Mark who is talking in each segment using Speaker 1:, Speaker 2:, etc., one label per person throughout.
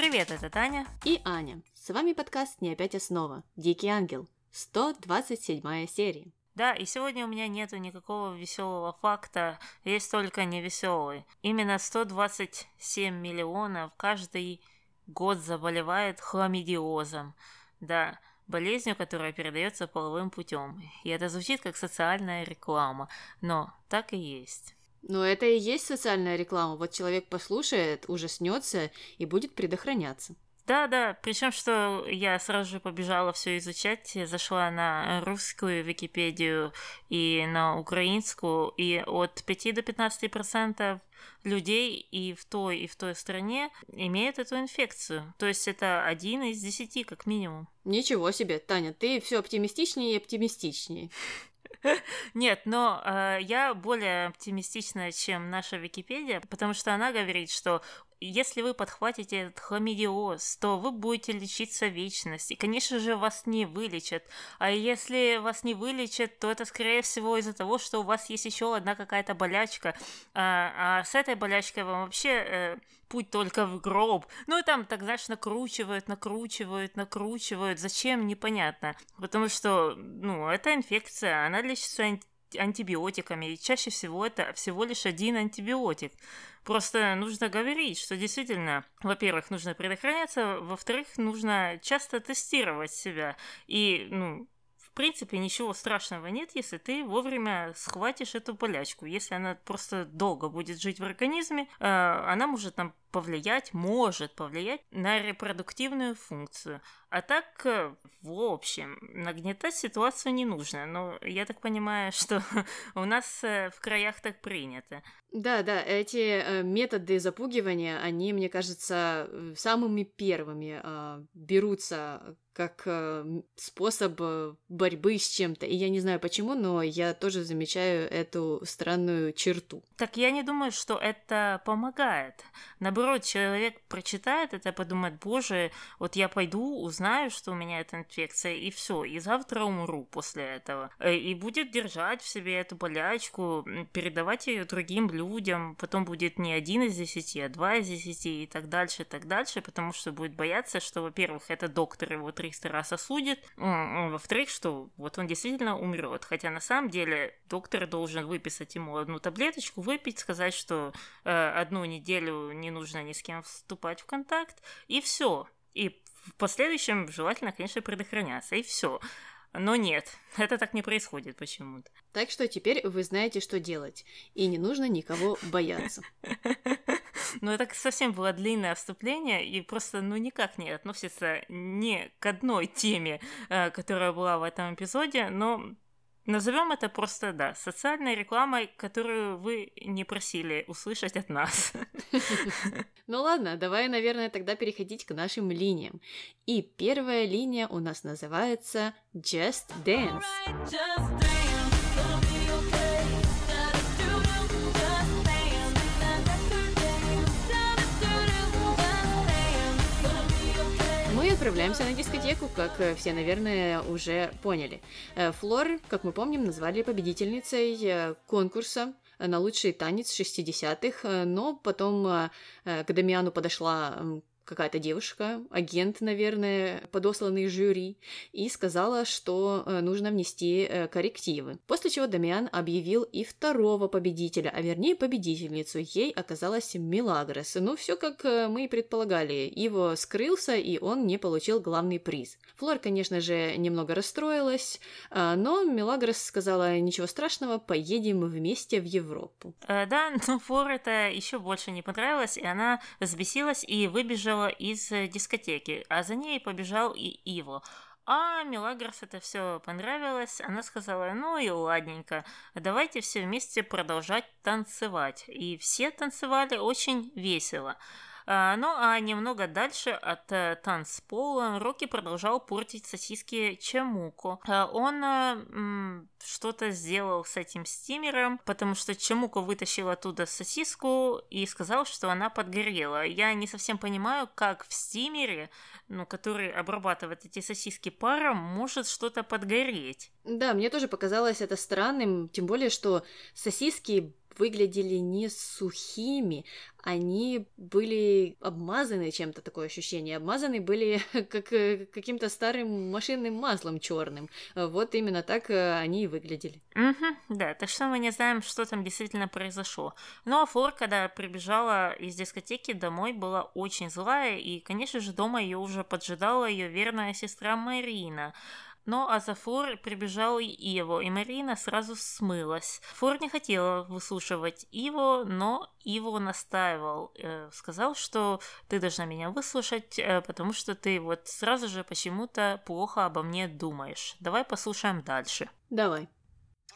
Speaker 1: Привет, это Таня.
Speaker 2: И Аня. С вами подкаст «Не опять основа». Дикий ангел. 127 серия.
Speaker 1: Да, и сегодня у меня нету никакого веселого факта, есть только невеселый. Именно 127 миллионов каждый год заболевает хламидиозом. Да, болезнью, которая передается половым путем. И это звучит как социальная реклама, но так и есть.
Speaker 2: Но это и есть социальная реклама. Вот человек послушает, ужаснется и будет предохраняться.
Speaker 1: Да, да, причем что я сразу же побежала все изучать, зашла на русскую Википедию и на украинскую, и от 5 до 15 процентов людей и в той, и в той стране имеют эту инфекцию. То есть это один из десяти, как минимум.
Speaker 2: Ничего себе, Таня, ты все оптимистичнее и оптимистичнее.
Speaker 1: Нет, но э, я более оптимистична, чем наша Википедия, потому что она говорит, что если вы подхватите этот хламидиоз, то вы будете лечиться вечность. И, конечно же, вас не вылечат. А если вас не вылечат, то это, скорее всего, из-за того, что у вас есть еще одна какая-то болячка. А, а с этой болячкой вам вообще э, путь только в гроб. Ну и там, так знаешь, накручивают, накручивают, накручивают. Зачем, непонятно. Потому что, ну, эта инфекция, она лечится антибиотиками, и чаще всего это всего лишь один антибиотик. Просто нужно говорить, что действительно, во-первых, нужно предохраняться, во-вторых, нужно часто тестировать себя. И, ну, в принципе, ничего страшного нет, если ты вовремя схватишь эту болячку. Если она просто долго будет жить в организме, э, она может там повлиять, может повлиять на репродуктивную функцию. А так, э, в общем, нагнетать ситуацию не нужно. Но я так понимаю, что у нас э, в краях так принято.
Speaker 2: Да, да, эти э, методы запугивания, они, мне кажется, самыми первыми э, берутся как способ борьбы с чем-то. И я не знаю почему, но я тоже замечаю эту странную черту.
Speaker 1: Так я не думаю, что это помогает. Наоборот, человек прочитает это, подумает, боже, вот я пойду, узнаю, что у меня эта инфекция, и все, и завтра умру после этого. Э, и будет держать в себе эту болячку, передавать ее другим людям, потом будет не один из десяти, а два из десяти, и так дальше, и так дальше, потому что будет бояться, что, во-первых, этот доктор его 300 раз осудит, во-вторых, что вот он действительно умрет. Хотя на самом деле доктор должен выписать ему одну таблеточку, выпить, сказать, что э, одну неделю не нужно ни с кем вступать в контакт, и все. И в последующем желательно, конечно, предохраняться, и все. Но нет, это так не происходит почему-то.
Speaker 2: Так что теперь вы знаете, что делать, и не нужно никого бояться.
Speaker 1: Ну, это совсем было длинное вступление, и просто, ну, никак не относится ни к одной теме, э, которая была в этом эпизоде, но Назовем это просто, да, социальной рекламой, которую вы не просили услышать от нас.
Speaker 2: Ну ладно, давай, наверное, тогда переходить к нашим линиям. И первая линия у нас называется Just Dance. Отправляемся на дискотеку, как э, все, наверное, уже поняли. Э, Флор, как мы помним, назвали победительницей э, конкурса на лучший танец 60-х, но потом к Дамиану подошла какая-то девушка, агент, наверное, подосланный жюри, и сказала, что э, нужно внести э, коррективы. После чего Дамиан объявил и второго победителя, а вернее победительницу. Ей оказалась Милагрос. Ну, все как э, мы и предполагали. Его скрылся, и он не получил главный приз. Флор, конечно же, немного расстроилась, но Милагрос сказала, ничего страшного, поедем вместе в Европу.
Speaker 1: да, но Флор это еще больше не понравилось, и она взбесилась и выбежала выбежала из э, дискотеки, а за ней побежал и Иво. А Мелагрос это все понравилось. Она сказала, ну и ладненько, давайте все вместе продолжать танцевать. И все танцевали очень весело. А, ну а немного дальше от э, танцпола Рокки продолжал портить сосиски Чемуку. А, он э, что-то сделал с этим стимером, потому что Чемуко вытащил оттуда сосиску и сказал, что она подгорела. Я не совсем понимаю, как в стимере, ну, который обрабатывает эти сосиски паром, может что-то подгореть.
Speaker 2: Да, мне тоже показалось это странным, тем более, что сосиски выглядели не сухими, они были обмазаны чем-то, такое ощущение. Обмазаны были как э, каким-то старым машинным маслом черным. Вот именно так э, они и выглядели.
Speaker 1: Угу, да, так что мы не знаем, что там действительно произошло. Ну а Флор, когда прибежала из дискотеки домой, была очень злая, и, конечно же, дома ее уже поджидала ее верная сестра Марина. Но Азафор прибежал и Иво, и Марина сразу смылась. Фор не хотела выслушивать Иво, но Иво настаивал. Э, сказал, что ты должна меня выслушать, э, потому что ты вот сразу же почему-то плохо обо мне думаешь. Давай послушаем дальше.
Speaker 2: Давай.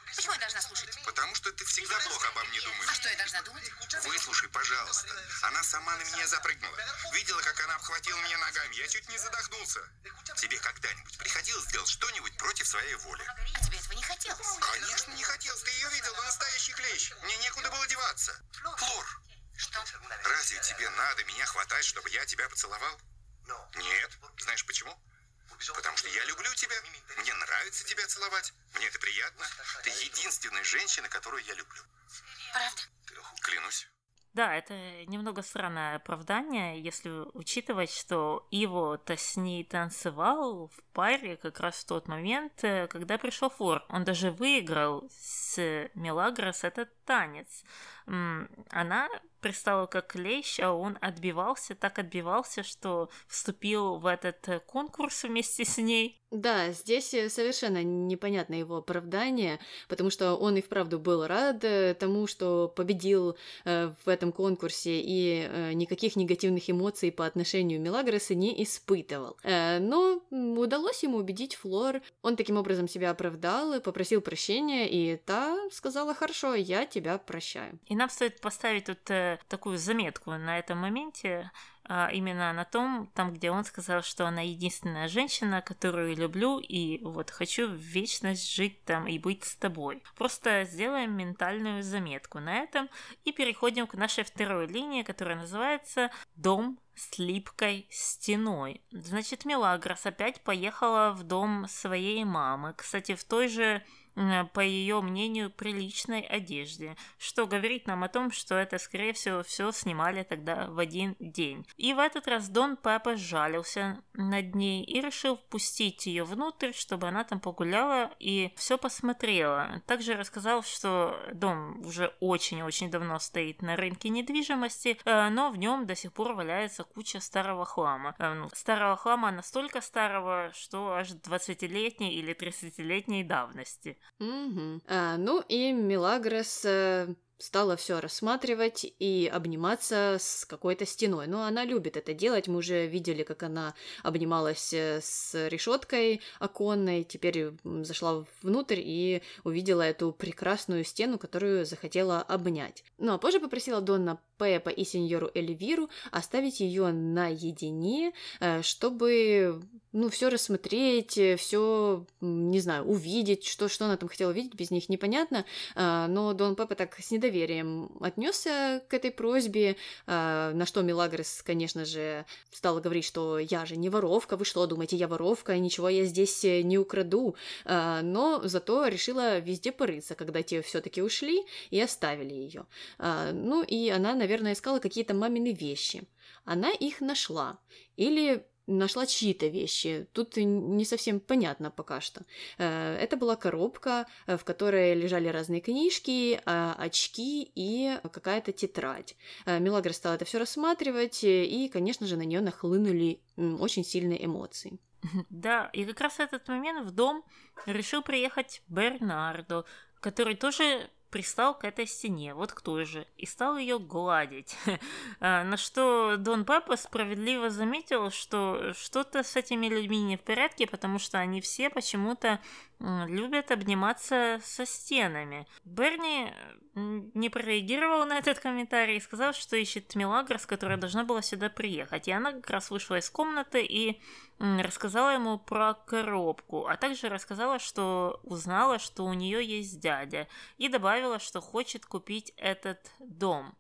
Speaker 3: Почему я должна слушать?
Speaker 4: Потому что ты всегда плохо обо мне думаешь.
Speaker 3: А что я должна думать?
Speaker 4: Выслушай, пожалуйста. Она сама на меня запрыгнула. Видела, как она обхватила меня ногами. Я чуть не задохнулся. Тебе когда-нибудь приходилось сделать что-нибудь против своей воли?
Speaker 3: А тебе этого не хотелось?
Speaker 4: Конечно, не хотелось. Ты ее видел, настоящий клещ. Мне некуда было деваться. Флор,
Speaker 3: Что?
Speaker 4: разве тебе надо меня хватать, чтобы я тебя поцеловал? Нет. Знаешь почему? Потому что я люблю тебя. Мне нравится тебя целовать. Мне это приятно. Ты единственная женщина, которую я люблю.
Speaker 3: Правда?
Speaker 4: Клянусь.
Speaker 1: Да, это немного странное оправдание, если учитывать, что Иво-то с ней танцевал в паре как раз в тот момент, э, когда пришел Фор. Он даже выиграл с Мелагрос этот танец. Она пристала как клещ, а он отбивался, так отбивался, что вступил в этот э, конкурс вместе с ней.
Speaker 2: Да, здесь э, совершенно непонятно его оправдание, потому что он и вправду был рад э, тому, что победил в этом конкурсе и никаких негативных эмоций по отношению Мелагроса не испытывал. Но удалось ему убедить Флор, он таким образом себя оправдал, попросил прощения, и та сказала, хорошо, я тебя прощаю.
Speaker 1: И нам стоит поставить тут такую заметку на этом моменте, а именно на том, там, где он сказал, что она единственная женщина, которую люблю, и вот хочу в вечность жить там и быть с тобой. Просто сделаем ментальную заметку на этом и переходим к нашей второй линии, которая называется «Дом с липкой стеной. Значит, Мелагрос опять поехала в дом своей мамы. Кстати, в той же по ее мнению, приличной одежде, что говорит нам о том, что это, скорее всего, все снимали тогда в один день. И в этот раз Дон Пеппа жалился над ней и решил впустить ее внутрь, чтобы она там погуляла и все посмотрела. Также рассказал, что дом уже очень-очень давно стоит на рынке недвижимости, э, но в нем до сих пор валяется куча старого хлама. Э, ну, старого хлама настолько старого, что аж 20-летней или 30-летней давности.
Speaker 2: Угу. А, ну и Мелагрос э, стала все рассматривать и обниматься с какой-то стеной. Но она любит это делать. Мы уже видели, как она обнималась э, с решеткой оконной. Теперь зашла внутрь и увидела эту прекрасную стену, которую захотела обнять. Ну а позже попросила Донна Пеппа и сеньору Эльвиру оставить ее наедине, э, чтобы ну, все рассмотреть, все, не знаю, увидеть, что, что она там хотела видеть, без них непонятно. А, но Дон Пеппа так с недоверием отнесся к этой просьбе, на что Милагрос, конечно же, стала говорить, что я же не воровка, вы что, думаете, я воровка, ничего я здесь не украду. Но зато решила везде порыться, когда те все-таки ушли и оставили ее. Ну и она, наверное, искала какие-то мамины вещи. Она их нашла. Или нашла чьи-то вещи. Тут не совсем понятно пока что. Э, это была коробка, э, в которой лежали разные книжки, а, очки и какая-то тетрадь. Э, Мелагра стала это все рассматривать, и, конечно же, на нее нахлынули очень сильные эмоции.
Speaker 1: Да, и как раз в этот момент в дом решил приехать Бернардо, который тоже пристал к этой стене, вот к той же, и стал ее гладить. А, на что Дон Папа справедливо заметил, что что-то с этими людьми не в порядке, потому что они все почему-то любят обниматься со стенами. Берни не прореагировал на этот комментарий и сказал, что ищет Мелагрос, которая должна была сюда приехать. И она как раз вышла из комнаты и рассказала ему про коробку, а также рассказала, что узнала, что у нее есть дядя, и добавила, что хочет купить этот дом.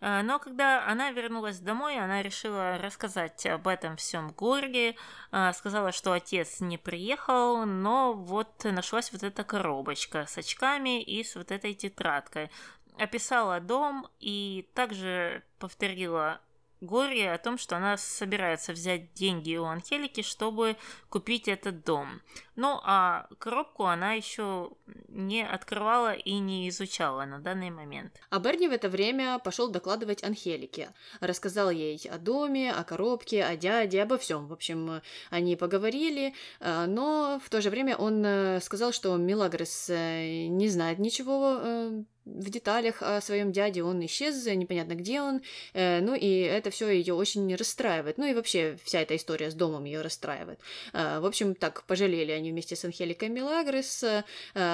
Speaker 1: А, но когда она вернулась домой, она решила рассказать об этом всем Горге, а, сказала, что отец не приехал, но вот нашлась вот эта коробочка с очками и с вот этой тетрадкой. описала дом и также повторила горе о том, что она собирается взять деньги у Анхелики, чтобы купить этот дом. Ну, а коробку она еще не открывала и не изучала на данный момент.
Speaker 2: А Берни в это время пошел докладывать Анхелике. Рассказал ей о доме, о коробке, о дяде, обо всем. В общем, они поговорили, э, но в то же время он э, сказал, что Милагрос э, не знает ничего в деталях о своем дяде, он исчез, непонятно где он, э, ну и это все ее очень расстраивает, ну и вообще вся эта история с домом ее расстраивает. Э, в общем, так, пожалели они вместе с Анхеликой Милагрес, э,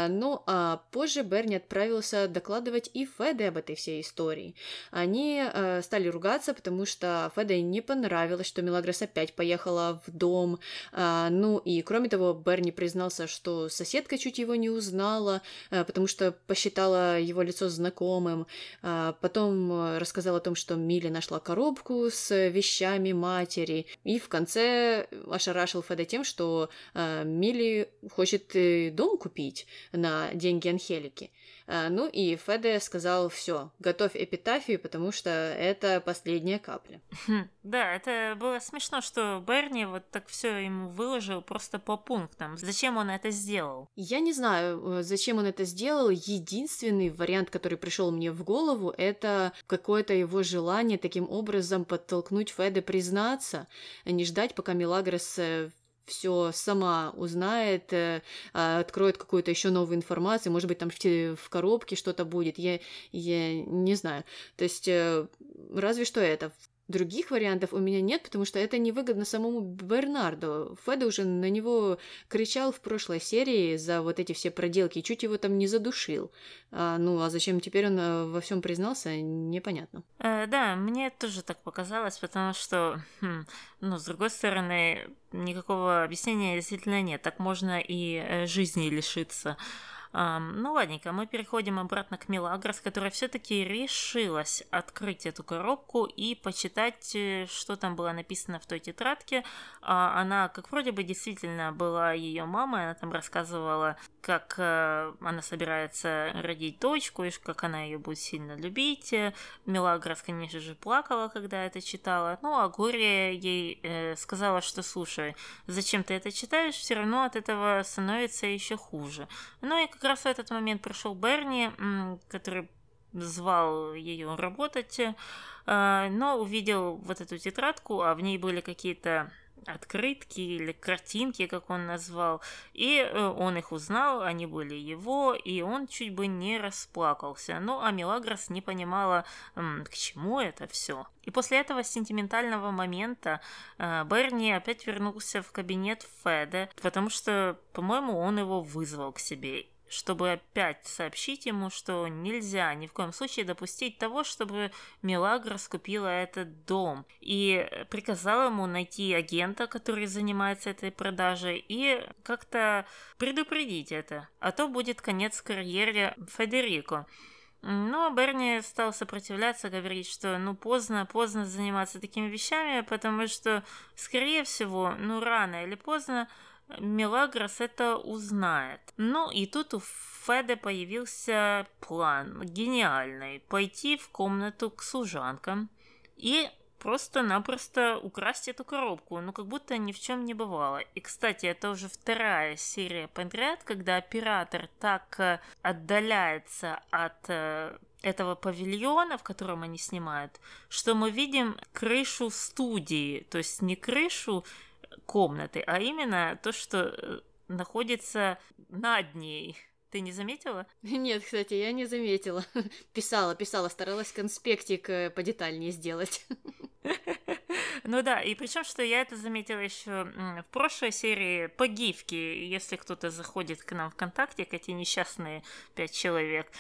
Speaker 2: ну а позже Берни отправился докладывать и Феде об этой всей истории. Они э, стали ругаться, потому что Феде не понравилось, что Милагрес опять поехала в дом, э, ну и кроме того, Берни признался, что соседка чуть его не узнала, э, потому что посчитала его его лицо знакомым. А, потом э, рассказал о том, что Милли нашла коробку с вещами матери. И в конце ошарашил Феда тем, что а, Милли хочет э, дом купить на деньги Анхелики. А, ну и Феде сказал, все, готовь эпитафию, потому что это последняя капля.
Speaker 1: Хм, да, это было смешно, что Берни вот так все ему выложил просто по пунктам. Зачем он это сделал?
Speaker 2: Я не знаю, э, зачем он это сделал. Единственный вариант, который пришел мне в голову, это какое-то его желание таким образом подтолкнуть Феде признаться, а не ждать, пока Милагрос э, все сама узнает, э, а, откроет какую-то еще новую информацию, может быть, там в, коробке что-то будет, я, я не знаю. То есть, э, разве что это. Других вариантов у меня нет, потому что это невыгодно самому Бернарду. Феда уже на него кричал в прошлой серии за вот эти все проделки чуть его там не задушил. А, ну, а зачем теперь он э, во всем признался, непонятно.
Speaker 1: Э, да, мне тоже так показалось, потому что, хм, ну, с другой стороны, никакого объяснения действительно нет. Так можно и э, жизни лишиться. Ну ладненько, мы переходим обратно к Милагрос, которая все-таки решилась открыть эту коробку и почитать, э, что там было написано в той тетрадке. А, она, как вроде бы, действительно была ее мамой, она там рассказывала, как э, она собирается родить дочку, и как она ее будет сильно любить. Милагрос, конечно же, плакала, когда это читала. Ну, а Горе ей э, сказала, что слушай, зачем ты это читаешь, все равно от этого становится еще хуже. Ну и как раз в этот момент пришел Берни, который звал ее работать, э, но увидел вот эту тетрадку, а в ней были какие-то открытки или картинки, как он назвал, и э, он их узнал, они были его, и он чуть бы не расплакался. Ну, а Мелагрос не понимала, к чему это все. И после этого сентиментального момента э, Берни опять вернулся в кабинет Феда, потому что, по-моему, он его вызвал к себе чтобы опять сообщить ему, что нельзя ни в коем случае допустить того, чтобы Мелагра скупила этот дом, и приказал ему найти агента, который занимается этой продажей, и как-то предупредить это, а то будет конец карьере Федерико. Но Берни стал сопротивляться, говорить, что ну поздно, поздно заниматься такими вещами, потому что, скорее всего, ну рано или поздно Мелагрос это узнает. Ну и тут у Феда появился план гениальный. Пойти в комнату к служанкам и просто-напросто украсть эту коробку, ну как будто ни в чем не бывало. И, кстати, это уже вторая серия подряд, когда оператор так э, отдаляется от э, этого павильона, в котором они снимают, что мы видим крышу студии, то есть не крышу комнаты, а именно то, что э, находится над ней. Ты не заметила?
Speaker 2: Нет, кстати, я не заметила. Писала, писала, старалась конспектик э, подетальнее сделать.
Speaker 1: Ну да, и причем, что я это заметила еще в прошлой серии по гифке, если кто-то заходит к нам ВКонтакте, к эти несчастные пять человек,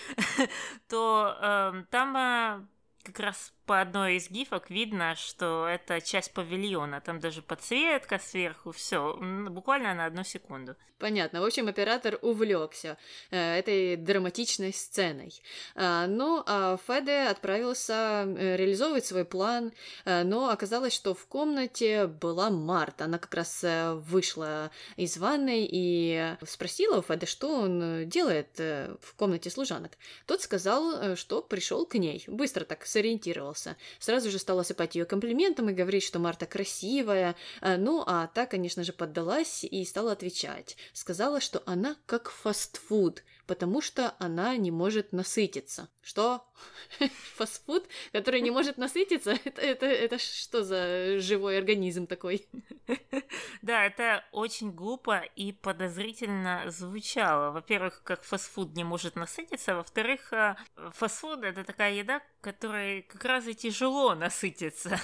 Speaker 1: то э, там э, как раз по одной из гифок видно, что это часть павильона. Там даже подсветка сверху, все. Буквально на одну секунду.
Speaker 2: Понятно. В общем, оператор увлекся э, этой драматичной сценой. Э, ну, а Феде отправился э, реализовывать свой план, э, но оказалось, что в комнате была Марта. Она как раз э, вышла из ванной и спросила у Феде, что он делает в комнате служанок. Тот сказал, что пришел к ней. Быстро так сориентировался. Сразу же стал осыпать ее комплиментом и говорить, что Марта красивая. Э, ну, а та, конечно же, поддалась и стала отвечать. Сказала, что она как фастфуд, потому что она не может насытиться. Что? Фастфуд, который не может насытиться? Это, это, это что за живой организм такой?
Speaker 1: Да, это очень глупо и подозрительно звучало. Во-первых, как фастфуд не может насытиться, во-вторых, э, фастфуд это такая еда, которой как раз и тяжело насытиться.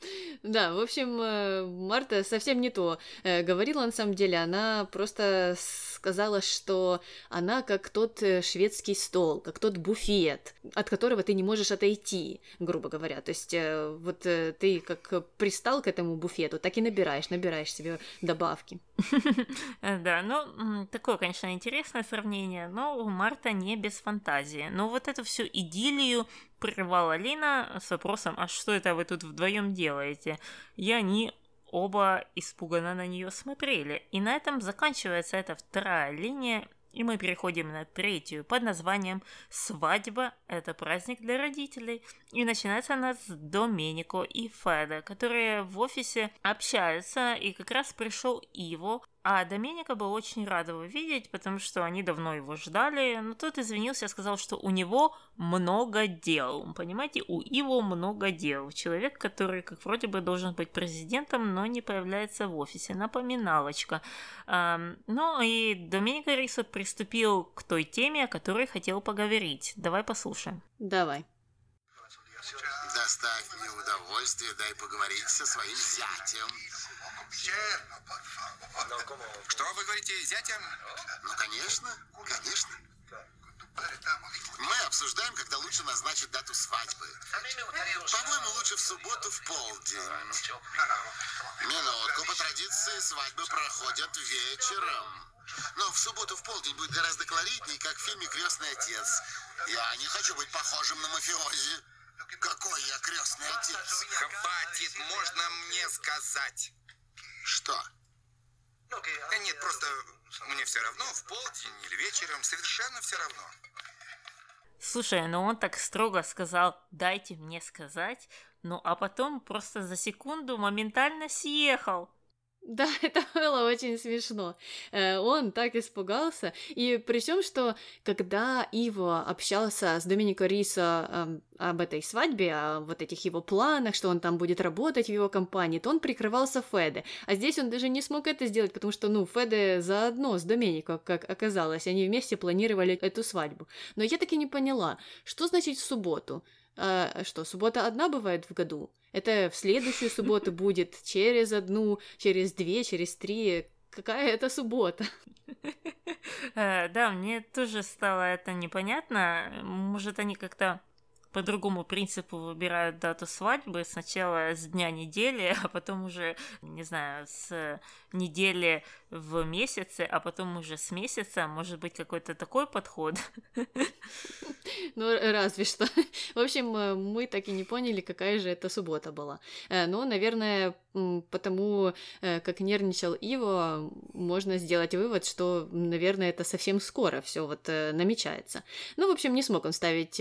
Speaker 2: Да, в общем, э, Марта совсем не то э, говорила на самом деле. Она просто сказала, что она как тот э, шведский стол, как тот буфет, от которого ты не можешь отойти, грубо говоря. То есть вот ты как пристал к этому буфету, так и набираешь, набираешь себе добавки.
Speaker 1: Да, ну, такое, конечно, интересное сравнение, но у Марта не без фантазии. Но вот эту всю идиллию прервала Лина с вопросом, а что это вы тут вдвоем делаете? И они оба испуганно на нее смотрели. И на этом заканчивается эта вторая линия, и мы переходим на третью под названием «Свадьба – это праздник для родителей». И начинается она с Доменико и Феда, которые в офисе общаются, и как раз пришел Иво, а Доменика был очень рад его видеть, потому что они давно его ждали, но тот извинился и сказал, что у него много дел. Понимаете, у Иво много дел. Человек, который как вроде бы должен быть президентом, но не появляется в офисе. Напоминалочка. Ну и Доменика Рисо приступил к той теме, о которой хотел поговорить. Давай послушаем.
Speaker 2: Давай.
Speaker 5: Доставь мне удовольствие, дай поговорить со своим зятем.
Speaker 4: Что вы говорите, зятям?
Speaker 5: Ну, конечно, конечно. Мы обсуждаем, когда лучше назначить дату свадьбы. По-моему, лучше в субботу в полдень. Минутку, по традиции свадьбы проходят вечером. Но в субботу в полдень будет гораздо колоритнее, как в фильме «Крестный отец». Я не хочу быть похожим на мафиози. Какой я крестный отец?
Speaker 4: Хватит, можно мне сказать.
Speaker 5: Что?
Speaker 4: Да нет, просто мне все равно, в полдень или вечером, совершенно все равно.
Speaker 1: Слушай, ну он так строго сказал, дайте мне сказать, ну а потом просто за секунду моментально съехал.
Speaker 2: Да, это было очень смешно. Э, он так испугался. И при том, что когда Иво общался с Доминико Рисо об этой свадьбе, о вот этих его планах, что он там будет работать в его компании, то он прикрывался Феде. А здесь он даже не смог это сделать, потому что, ну, Феде заодно с Доминико, как оказалось, они вместе планировали эту свадьбу. Но я так и не поняла, что значит в субботу? А, что, суббота одна бывает в году? Это в следующую субботу будет, через одну, через две, через три. Какая это суббота?
Speaker 1: Э, да, мне тоже стало это непонятно. Может, они как-то по другому принципу выбирают дату свадьбы сначала с дня недели, а потом уже, не знаю, с недели в месяце, а потом уже с месяца, может быть, какой-то такой подход.
Speaker 2: Ну, разве что. В общем, э, мы так и не поняли, какая же это суббота была. Э, но, наверное, потому э, как нервничал Иво, можно сделать вывод, что, наверное, это совсем скоро все вот намечается. Ну, в общем, не смог он ставить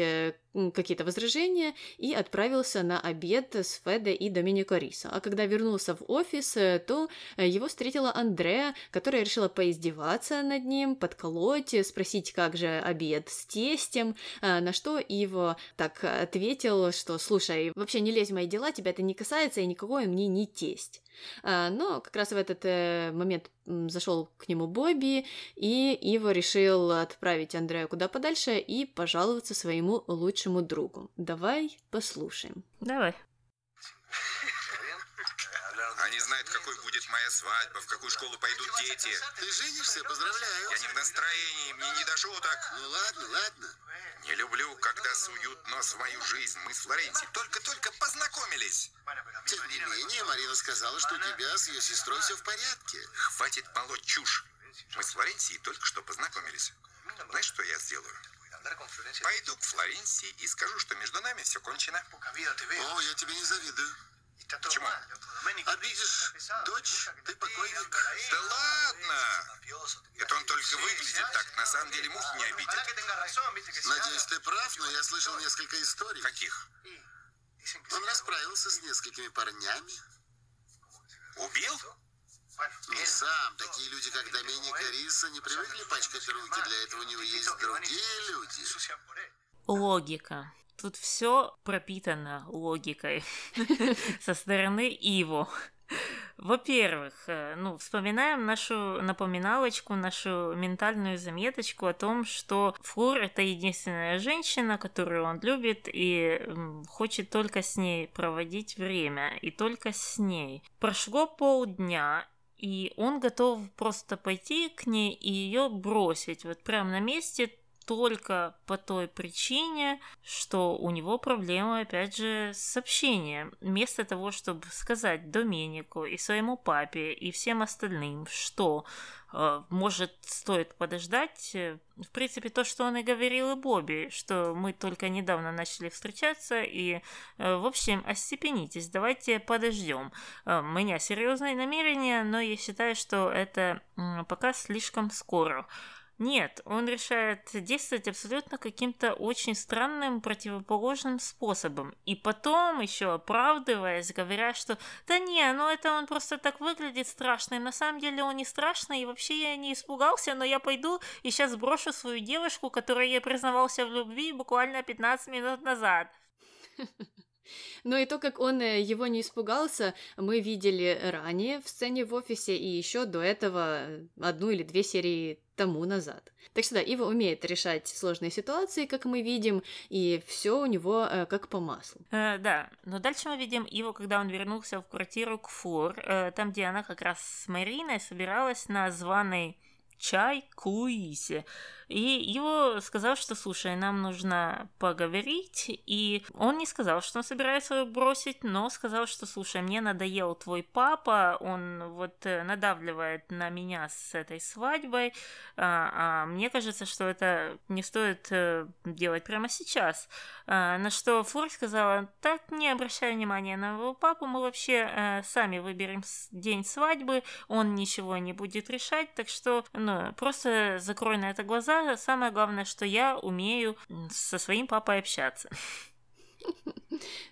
Speaker 2: какие-то возражения и отправился на обед с Феде и Доминико Рисо. А когда вернулся в офис, то его встретила Андреа, которая решила поиздеваться над ним, подколоть, спросить, как же обед с тестем, на что Иво так ответил, что «Слушай, вообще не лезь в мои дела, тебя это не касается, и никакой мне не тесть». Но как раз в этот э, момент зашел к нему Бобби, и Иво решил отправить Андрея куда подальше и пожаловаться своему лучшему другу. Давай послушаем.
Speaker 1: Давай.
Speaker 4: Они знают, какой будет моя свадьба, в какую школу пойдут дети.
Speaker 5: Ты женишься? Поздравляю.
Speaker 4: Я не в настроении, мне не до шуток.
Speaker 5: Ну ладно, ладно.
Speaker 4: Не люблю, когда суют нос в мою жизнь. Мы с Флоренцией только-только познакомились.
Speaker 5: Тем не менее, Марина сказала, что у тебя с ее сестрой все в порядке.
Speaker 4: Хватит молоть чушь. Мы с Флоренцией только что познакомились. Знаешь, что я сделаю? Пойду к Флоренции и скажу, что между нами все кончено.
Speaker 5: О, я тебе не завидую.
Speaker 4: Почему?
Speaker 5: Обидишь дочь, ты покойник.
Speaker 4: Да ладно! Это он только выглядит так. На самом деле мух не обидит.
Speaker 5: Надеюсь, ты прав, но я слышал несколько историй.
Speaker 4: Каких?
Speaker 5: Он расправился с несколькими парнями.
Speaker 4: Убил?
Speaker 5: Ну, сам, такие люди, как Доменик и Риса, не привыкли пачкать руки. Для этого у него есть другие люди.
Speaker 1: Логика. Тут все пропитано логикой со стороны Иво. Во-первых, э, ну, вспоминаем нашу напоминалочку, нашу ментальную заметочку о том, что Флор — это единственная женщина, которую он любит и хочет только с ней проводить время, и только с ней. Прошло полдня, и он готов просто пойти к ней и ее бросить вот прямо на месте только по той причине, что у него проблемы, опять же, с общением. Вместо того, чтобы сказать Доменику и своему папе и всем остальным, что э, может стоит подождать, э, в принципе, то, что он и говорил и Бобби, что мы только недавно начали встречаться, и, э, в общем, остепенитесь, давайте подождем. Э, у меня серьезные намерения, но я считаю, что это э, пока слишком скоро. Нет, он решает действовать абсолютно каким-то очень странным противоположным способом. И потом еще оправдываясь, говоря, что да не, ну это он просто так выглядит страшным. На самом деле он не страшный, и вообще я не испугался, но я пойду и сейчас брошу свою девушку, которой я признавался в любви буквально 15 минут назад.
Speaker 2: Но и то, как он э, его не испугался, мы видели ранее в сцене в офисе и еще до этого одну или две серии тому назад. Так что да, Ива умеет решать сложные ситуации, как мы видим, и все у него э, как по маслу.
Speaker 1: Э, да, но дальше мы видим Иву, когда он вернулся в квартиру к Флор, э, там, где она как раз с Мариной собиралась на званый чай Куисе. И его сказал, что, слушай, нам нужно поговорить. И он не сказал, что он собирается его бросить, но сказал, что, слушай, мне надоел твой папа, он вот э, надавливает на меня с этой свадьбой, а, а мне кажется, что это не стоит э, делать прямо сейчас. А, на что Флор сказала, так, не обращай внимания на его папу, мы вообще а, сами выберем день свадьбы, он ничего не будет решать, так что, ну, просто закрой на это глаза, самое главное, что я умею со своим папой общаться.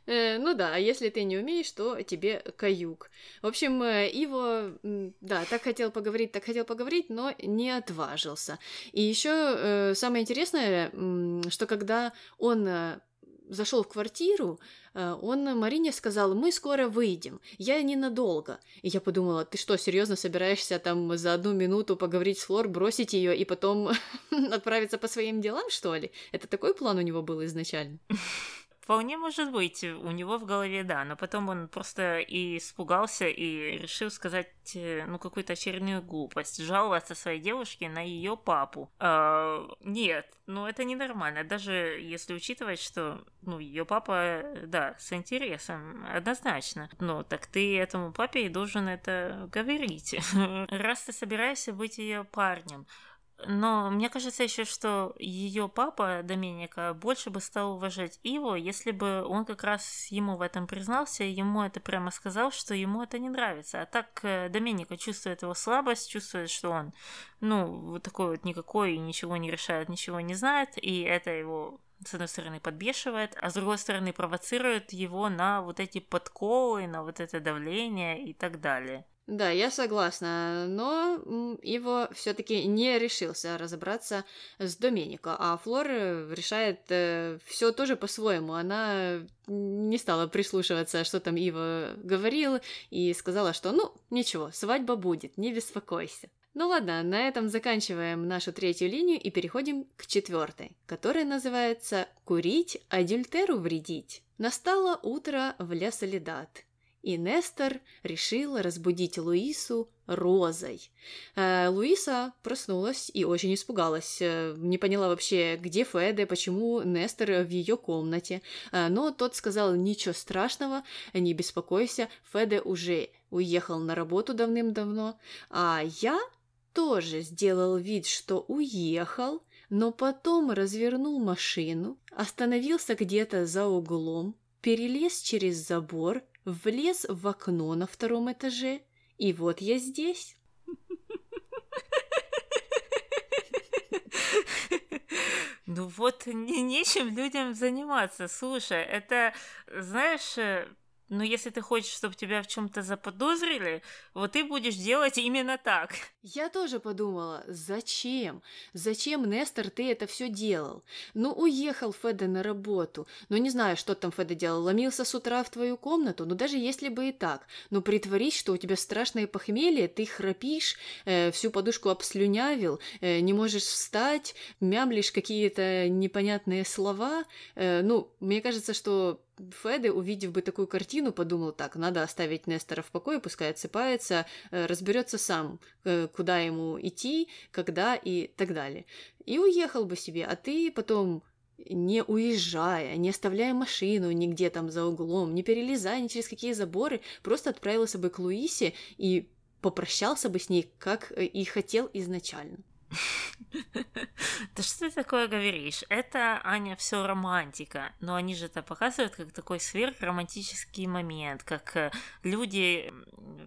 Speaker 2: Э, ну да, а если ты не умеешь, то тебе каюк. В общем, э, Иво, да, так хотел поговорить, так хотел поговорить, но не отважился. И еще э, самое интересное, что когда он зашел в квартиру, он Марине сказал, мы скоро выйдем, я ненадолго. И я подумала, ты что, серьезно собираешься там за одну минуту поговорить с Флор, бросить ее и потом отправиться по своим делам, что ли? Это такой план у него был изначально?
Speaker 1: Вполне может быть, у него в голове да, но потом он просто и испугался и решил сказать, э, ну, какую-то очередную глупость, жаловаться своей девушке на ее папу. А, нет, ну, это ненормально, даже если учитывать, что, ну, ее папа, да, с интересом, однозначно. Ну, так ты этому папе и должен это говорить, раз ты собираешься быть ее парнем. Но мне кажется еще, что ее папа Доменика больше бы стал уважать Иву, если бы он как раз ему в этом признался, ему это прямо сказал, что ему это не нравится. А так э, Доменика чувствует его слабость, чувствует, что он, ну, вот такой вот никакой, ничего не решает, ничего не знает, и это его с одной стороны подбешивает, а с другой стороны провоцирует его на вот эти подколы, на вот это давление и так далее.
Speaker 2: Да, я согласна, но его все-таки не решился разобраться с Доменико, а Флор решает э, все тоже по-своему. Она не стала прислушиваться, что там Ива говорил, и сказала, что ну ничего, свадьба будет, не беспокойся. Ну ладно, на этом заканчиваем нашу третью линию и переходим к четвертой, которая называется «Курить, адюльтеру вредить». Настало утро в Ля Солидат, и Нестор решил разбудить Луису розой. Э, Луиса проснулась и очень испугалась. Э, не поняла вообще, где Феде, почему Нестор в ее комнате. Э, но тот сказал, ничего страшного, не беспокойся, Феде уже уехал на работу давным-давно, а я тоже сделал вид, что уехал, но потом развернул машину, остановился где-то за углом, перелез через забор, влез в окно на втором этаже, и вот я здесь.
Speaker 1: Ну вот, не, нечем людям заниматься. Слушай, это, знаешь, э, но если ты хочешь, чтобы тебя в чем-то заподозрили, вот ты будешь делать именно так.
Speaker 2: Я тоже подумала, зачем? Зачем, Нестор, ты это все делал? Ну, уехал Феда на работу. Ну, не знаю, что там Феда делал. Ломился с утра в твою комнату. Ну, даже если бы и так. Ну, притворись, что у тебя страшное похмелье, ты храпишь, э, всю подушку обслюнявил, э, не можешь встать, мямлишь какие-то непонятные слова. Э, ну, мне кажется, что Феде, увидев бы такую картину, подумал так, надо оставить Нестора в покое, пускай отсыпается, э, разберется сам, э, куда ему идти, когда и так далее. И уехал бы себе, а ты потом не уезжая, не оставляя машину нигде там за углом, не перелезая ни через какие заборы, просто отправился бы к Луисе и попрощался бы с ней, как э, и хотел изначально.
Speaker 1: Да что ты такое говоришь? Это, Аня, все романтика. Но они же это показывают как такой сверхромантический момент, как э, люди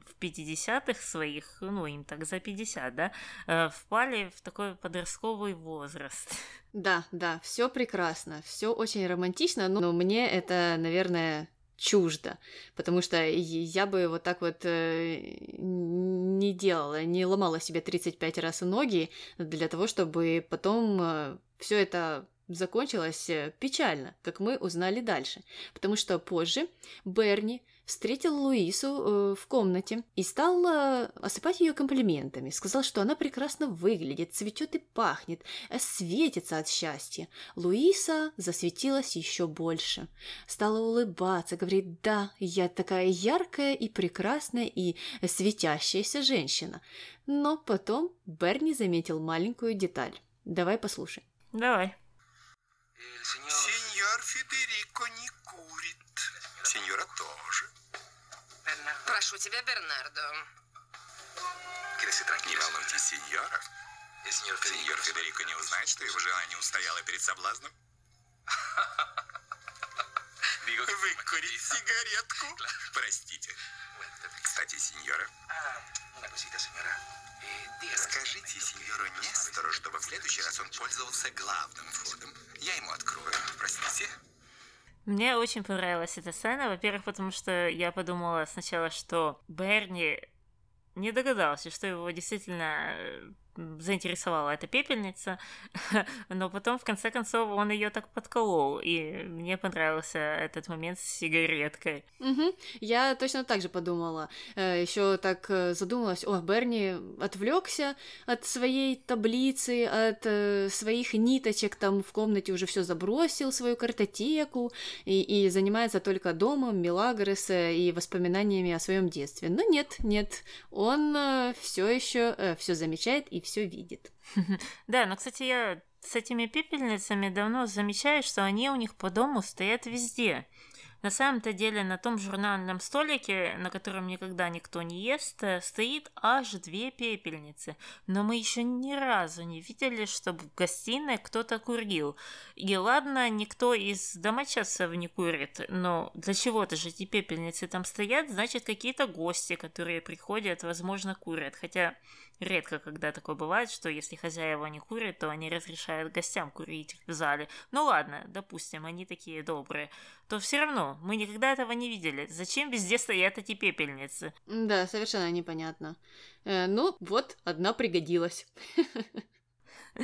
Speaker 1: в 50-х своих, ну, им так за 50, да, э, впали в такой подростковый возраст.
Speaker 2: Да, да, все прекрасно, все очень романтично, но мне это, наверное, чуждо, потому что я бы вот так вот э, не делала, не ломала себе 35 раз ноги для того, чтобы потом э, все это закончилось э, печально, как мы узнали дальше, потому что позже Берни встретил Луису э, в комнате и стал э, осыпать ее комплиментами. Сказал, что она прекрасно выглядит, цветет и пахнет, э, светится от счастья. Луиса засветилась еще больше. Стала улыбаться, говорит, да, я такая яркая и прекрасная и светящаяся женщина. Но потом Берни заметил маленькую деталь. Давай послушай.
Speaker 1: Давай.
Speaker 4: Сеньор Федерико не курит. Сеньора.
Speaker 3: Прошу тебя, Бернардо.
Speaker 4: Не волнуйтесь, сеньора. Сеньор Федерико не узнает, что его жена не устояла перед соблазном. Выкурить сигаретку? Простите. Кстати, сеньора, скажите сеньору Нестору, чтобы в следующий раз он пользовался главным входом. Я ему открою. Простите.
Speaker 1: Мне очень понравилась эта сцена, во-первых, потому что я подумала сначала, что Берни не догадался, что его действительно э, заинтересовала эта пепельница, но потом, в конце концов, он ее так подколол, и мне понравился этот момент с сигареткой.
Speaker 2: Угу. Я точно так же подумала. Э, Еще так э, задумалась, о, Берни отвлекся от своей таблицы, от э, своих ниточек, там в комнате уже все забросил, свою картотеку, и, и занимается только домом, Мелагроса и воспоминаниями о своем детстве. Но нет, нет, он все еще все замечает и все видит.
Speaker 1: Да, но, кстати, я с этими пепельницами давно замечаю, что они у них по дому стоят везде. На самом-то деле на том журнальном столике, на котором никогда никто не ест, э, стоит аж две пепельницы. Но мы еще ни разу не видели, чтобы в гостиной кто-то курил. И ладно, никто из домочадцев не курит, но для чего-то же эти пепельницы там стоят, значит какие-то гости, которые приходят, возможно, курят. Хотя редко когда такое бывает, что если хозяева не курят, то они разрешают гостям курить в зале. Ну ладно, допустим, они такие добрые. То все равно мы никогда этого не видели. Зачем везде стоят эти пепельницы?
Speaker 2: Да, совершенно непонятно. Э, ну, вот, одна пригодилась.
Speaker 1: Э,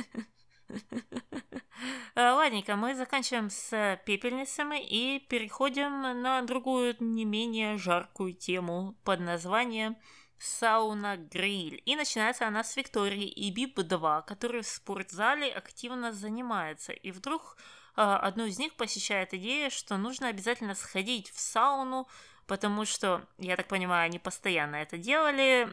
Speaker 1: ладненько, мы заканчиваем с пепельницами и переходим на другую не менее жаркую тему под названием сауна-гриль. И начинается она с Виктории и Бип-2, который в спортзале активно занимается. И вдруг э, одну из них посещает идея, что нужно обязательно сходить в сауну потому что, я так понимаю, они постоянно это делали,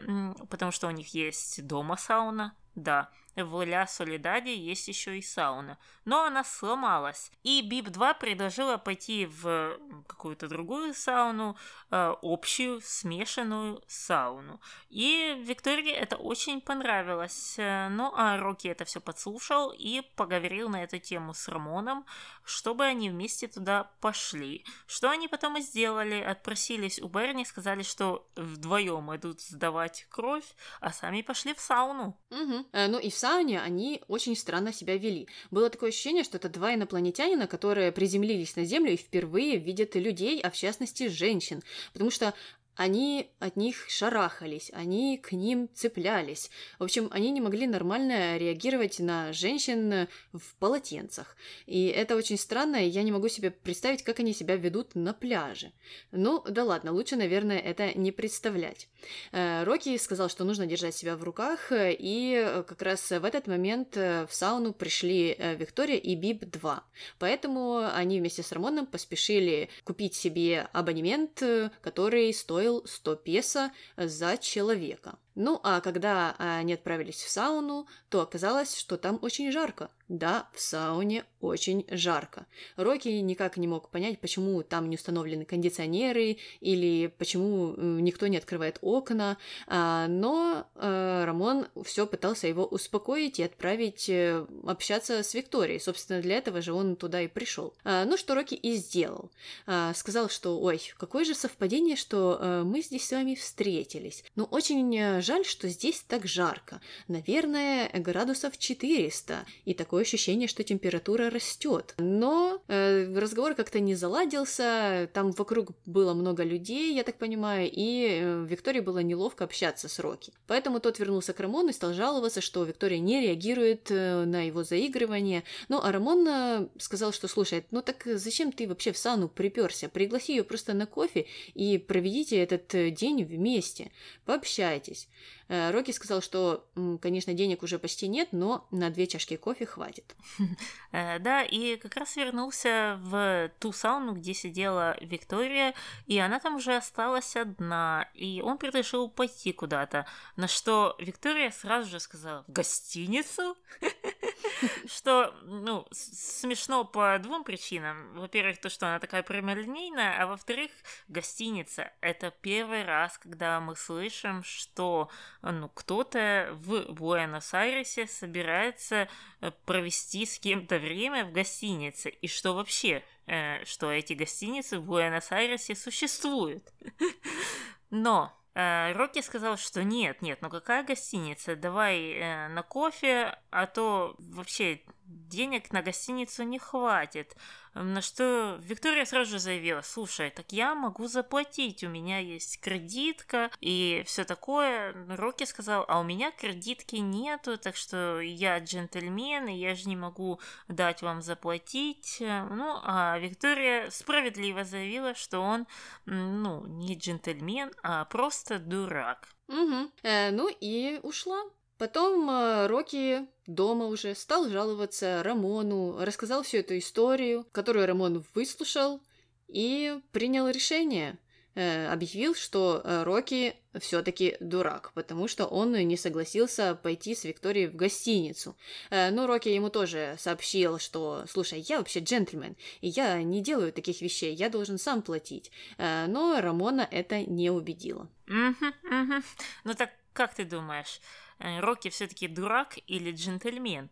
Speaker 1: потому что у них есть дома сауна, да, в Ля Солидаде есть еще и сауна, но она сломалась. И Бип-2 предложила пойти в какую-то другую сауну, э, общую смешанную сауну. И Виктории это очень понравилось. Э, ну, а Рокки это все подслушал и поговорил на эту тему с Рамоном, чтобы они вместе туда пошли. Что они потом и сделали, отпросились у Берни, сказали, что вдвоем идут сдавать кровь, а сами пошли в сауну.
Speaker 2: Угу. Э, ну и в сауне они очень странно себя вели. Было такое ощущение, что это два инопланетянина, которые приземлились на Землю и впервые видят людей, а в частности женщин. Потому что они от них шарахались, они к ним цеплялись. В общем, они не могли нормально реагировать на женщин в полотенцах. И это очень странно, и я не могу себе представить, как они себя ведут на пляже. Ну, да ладно, лучше, наверное, это не представлять. Э, Рокки сказал, что нужно держать себя в руках, и как раз в этот момент в сауну пришли э, Виктория и Биб-2. Поэтому они вместе с Рамоном поспешили купить себе абонемент, который стоит стоил 100 песо за человека. Ну а когда они отправились в сауну, то оказалось, что там очень жарко. Да, в сауне очень жарко. Рокки никак не мог понять, почему там не установлены кондиционеры или почему никто не открывает окна, а, но э, Рамон все пытался его успокоить и отправить э, общаться с Викторией. Собственно, для этого же он туда и пришел. А, ну, что Рокки и сделал. А, сказал, что, ой, какое же совпадение, что э, мы здесь с вами встретились. Ну, очень жаль, что здесь так жарко. Наверное, градусов 400, и такое ощущение, что температура растет. Но э, разговор как-то не заладился, там вокруг было много людей, я так понимаю, и э, Виктории было неловко общаться с Рокки. Поэтому тот вернулся к Рамону и стал жаловаться, что Виктория не реагирует э, на его заигрывание. Ну, а Рамон э, сказал, что, слушай, ну так зачем ты вообще в сауну приперся? Пригласи ее просто на кофе и проведите этот э, день вместе, пообщайтесь. Э, Рокки сказал, что, конечно, денег уже почти нет, но на две чашки кофе хватит.
Speaker 1: Э, да, и как раз вернулся в ту сауну, где сидела Виктория, и она там уже осталась одна, и он предложил пойти куда-то, на что Виктория сразу же сказала «В гостиницу?» Что, ну, смешно по двум причинам. Во-первых, то, что она такая прямолинейная, а во-вторых, гостиница. Это первый раз, когда мы слышим, что ну, кто-то в Буэнос-Айресе собирается э, провести с кем-то время в гостинице. И что вообще, э, что эти гостиницы в Буэнос-Айресе существуют. Но Рокки сказал, что нет, нет, ну какая гостиница, давай э, на кофе, а то вообще денег на гостиницу не хватит. На что Виктория сразу же заявила, слушай, так я могу заплатить, у меня есть кредитка и все такое. Рокки сказал, а у меня кредитки нету, так что я джентльмен, и я же не могу дать вам заплатить. Ну, а Виктория справедливо заявила, что он, ну, не джентльмен, а просто дурак.
Speaker 2: Угу. Э, ну и ушла. Потом э, Рокки дома уже стал жаловаться Рамону, рассказал всю эту историю, которую Рамон выслушал и принял решение. Э, объявил, что э, Рокки все-таки дурак, потому что он не согласился пойти с Викторией в гостиницу. Но Рокки ему тоже сообщил, что, слушай, я вообще джентльмен, и я не делаю таких вещей, я должен сам платить. Но Рамона это не убедило.
Speaker 1: Угу, угу. Ну так как ты думаешь, Рокки все-таки дурак или джентльмен?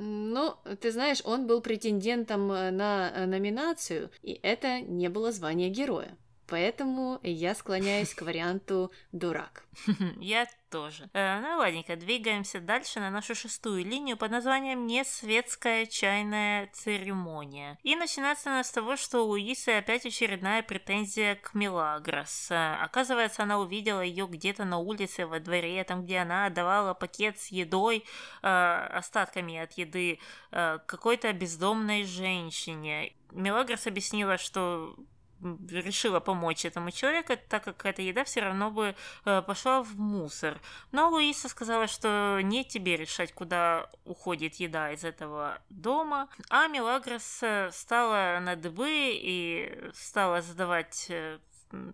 Speaker 2: Ну, ты знаешь, он был претендентом э, на э, номинацию, и это не было звание героя. Поэтому я склоняюсь к варианту «дурак».
Speaker 1: Я тоже. Э, ну ладненько, двигаемся дальше на нашу шестую линию под названием «Несветская чайная церемония». И начинается она с того, что у Луисы опять очередная претензия к Мелагрос. Э, оказывается, она увидела ее где-то на улице во дворе, там, где она отдавала пакет с едой, э, остатками от еды, какой-то бездомной женщине. Мелагрос объяснила, что решила помочь этому человеку, так как эта еда все равно бы э, пошла в мусор. Но Луиса сказала, что не тебе решать, куда уходит еда из этого дома. А Мелагрос э, стала на дыбы и стала задавать э,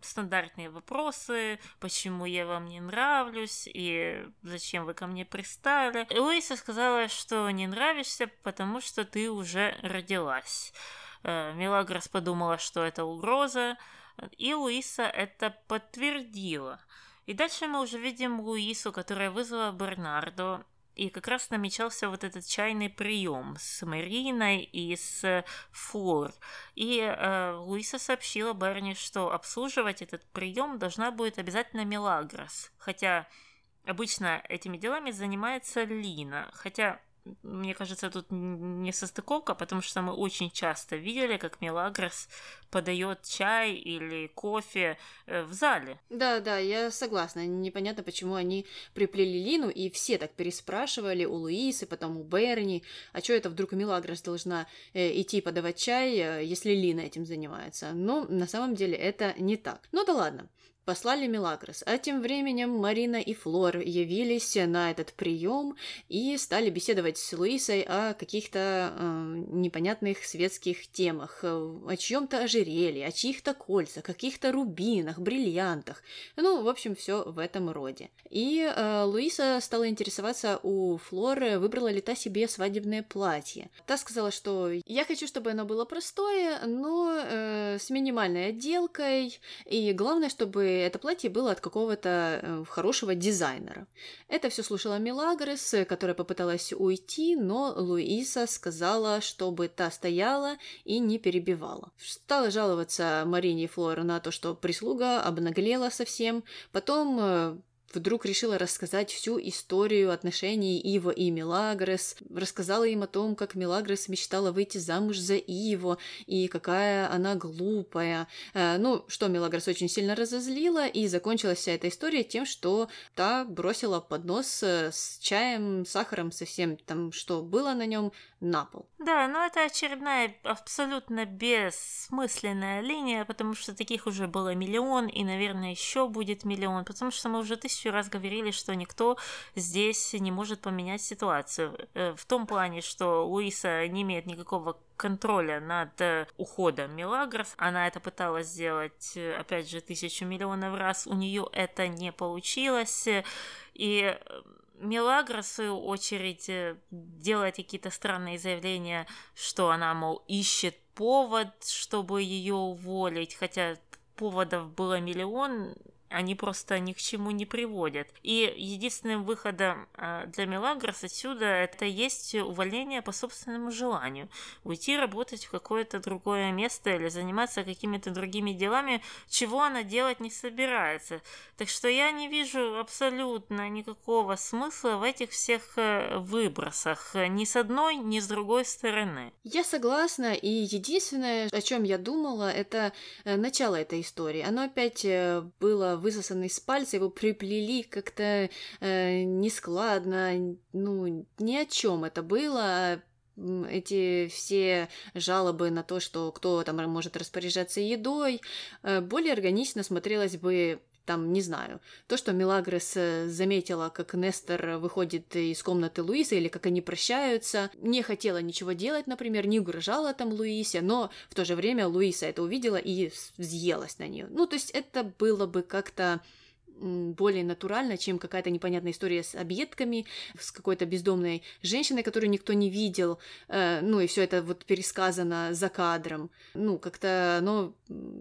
Speaker 1: стандартные вопросы, почему я вам не нравлюсь и зачем вы ко мне пристали. Луиса сказала, что не нравишься, потому что ты уже родилась. Э, Мелагрос подумала, что это угроза, и Луиса это подтвердила. И дальше мы уже видим Луису, которая вызвала Бернардо, и как раз намечался вот этот чайный прием с Мариной и с Флор. И э, Луиса сообщила Берни, что обслуживать этот прием должна будет обязательно Мелагрос. Хотя обычно этими делами занимается Лина. Хотя мне кажется, тут не состыковка, потому что мы очень часто видели, как Мелагрос подает чай или кофе э, в зале.
Speaker 2: Да, да, я согласна. Непонятно, почему они приплели Лину, и все так переспрашивали у Луисы, потом у Берни, а что это вдруг Мелагрос должна э, идти подавать чай, э, если Лина этим занимается? Но на самом деле это не так. Ну да ладно послали Мелагрос, а тем временем Марина и Флор явились на этот прием и стали беседовать с Луисой о каких-то э, непонятных светских темах, э, о чьем-то ожерелье, о чьих-то кольцах, каких-то рубинах, бриллиантах. Ну, в общем, все в этом роде. И э, Луиса стала интересоваться у Флоры, выбрала ли та себе свадебное платье. Та сказала, что я хочу, чтобы оно было простое, но э, с минимальной отделкой, и главное, чтобы это платье было от какого-то э, хорошего дизайнера. Это все слушала Мелагрос, которая попыталась уйти, но Луиса сказала, чтобы та стояла и не перебивала. Стала жаловаться Марине и Флора на то, что прислуга обнаглела совсем. Потом э, вдруг решила рассказать всю историю отношений Иво и Мелагрос, рассказала им о том, как Мелагрос мечтала выйти замуж за Иво, и какая она глупая. Э, ну, что Мелагрос очень сильно разозлила, и закончилась вся эта история тем, что та бросила поднос э, с чаем, сахаром, со всем там, что было на нем, на пол.
Speaker 1: Да, но это очередная абсолютно бессмысленная линия, потому что таких уже было миллион, и, наверное, еще будет миллион, потому что мы уже тысячу раз говорили, что никто здесь не может поменять ситуацию. Э, в том плане, что Луиса не имеет никакого контроля над э, уходом Мелагрос. Она это пыталась сделать, э, опять же, тысячу миллионов раз. У нее это не получилось. И Мелагра, в свою очередь, э, делает какие-то странные заявления, что она, мол, ищет повод, чтобы ее уволить, хотя поводов было миллион, они просто ни к чему не приводят. И единственным выходом а, для Мелагрос отсюда это есть увольнение по собственному желанию. Уйти работать в какое-то другое место или заниматься какими-то другими делами, чего она делать не собирается. Так что я не вижу абсолютно никакого смысла в этих всех э, выбросах ни с одной, ни с другой стороны.
Speaker 2: Я согласна, и единственное, о чем я думала, это э, начало этой истории. Оно опять э, было высосанный с пальца, его приплели как-то э, нескладно, ну, ни о чем это было, эти все жалобы на то, что кто там может распоряжаться едой, э, более органично смотрелось бы там, не знаю, то, что Мелагрос э, заметила, как Нестор выходит из комнаты Луисы, или как они прощаются, не хотела ничего делать, например, не угрожала там Луисе, но в то же время Луиса это увидела и взъелась на нее. Ну, то есть это было бы как-то более натурально, чем какая-то непонятная история с объедками, с какой-то бездомной женщиной, которую никто не видел, э, ну и все это вот пересказано за кадром. Ну, как-то оно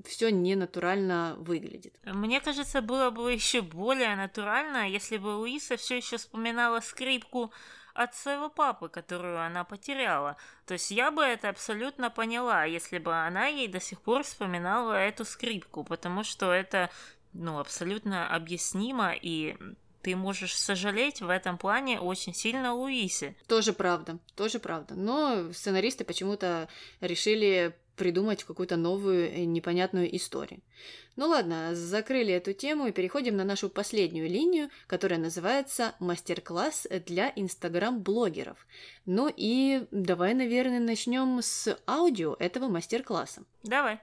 Speaker 2: все не натурально выглядит.
Speaker 1: Мне кажется, было бы еще более натурально, если бы Луиса все еще вспоминала скрипку от своего папы, которую она потеряла. То есть я бы это абсолютно поняла, если бы она ей до сих пор вспоминала эту скрипку, потому что это ну, абсолютно объяснимо, и ты можешь сожалеть в этом плане очень сильно Луисе.
Speaker 2: Тоже правда, тоже правда. Но сценаристы почему-то решили придумать какую-то новую непонятную историю. Ну ладно, закрыли эту тему и переходим на нашу последнюю линию, которая называется «Мастер-класс для инстаграм-блогеров». Ну и давай, наверное, начнем с аудио этого мастер-класса.
Speaker 1: Давай.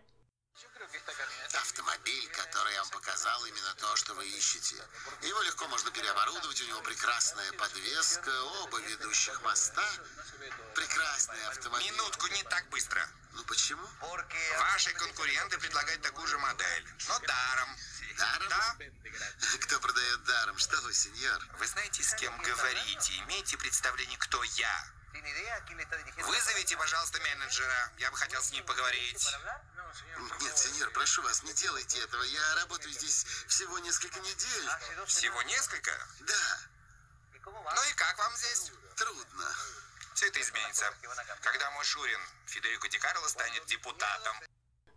Speaker 5: Что вы ищете. Его легко можно переоборудовать, у него прекрасная подвеска, оба ведущих моста, прекрасный автомобиль.
Speaker 4: Минутку, не так быстро.
Speaker 5: Ну почему?
Speaker 4: Ваши конкуренты предлагают такую же модель, но даром.
Speaker 5: Даром?
Speaker 4: Да.
Speaker 5: Кто продает даром? Что вы, сеньор?
Speaker 4: Вы знаете, с кем говорите? Имеете представление, кто я? Вызовите, пожалуйста, менеджера. Я бы хотел с ним поговорить.
Speaker 5: Нет, сеньор, прошу вас, не делайте этого. Я работаю здесь всего несколько недель.
Speaker 4: Всего несколько?
Speaker 5: Да,
Speaker 4: Ну и как вам здесь?
Speaker 5: трудно.
Speaker 4: Все это изменится. Когда мой Шурин Федерико Ди Карло станет депутатом.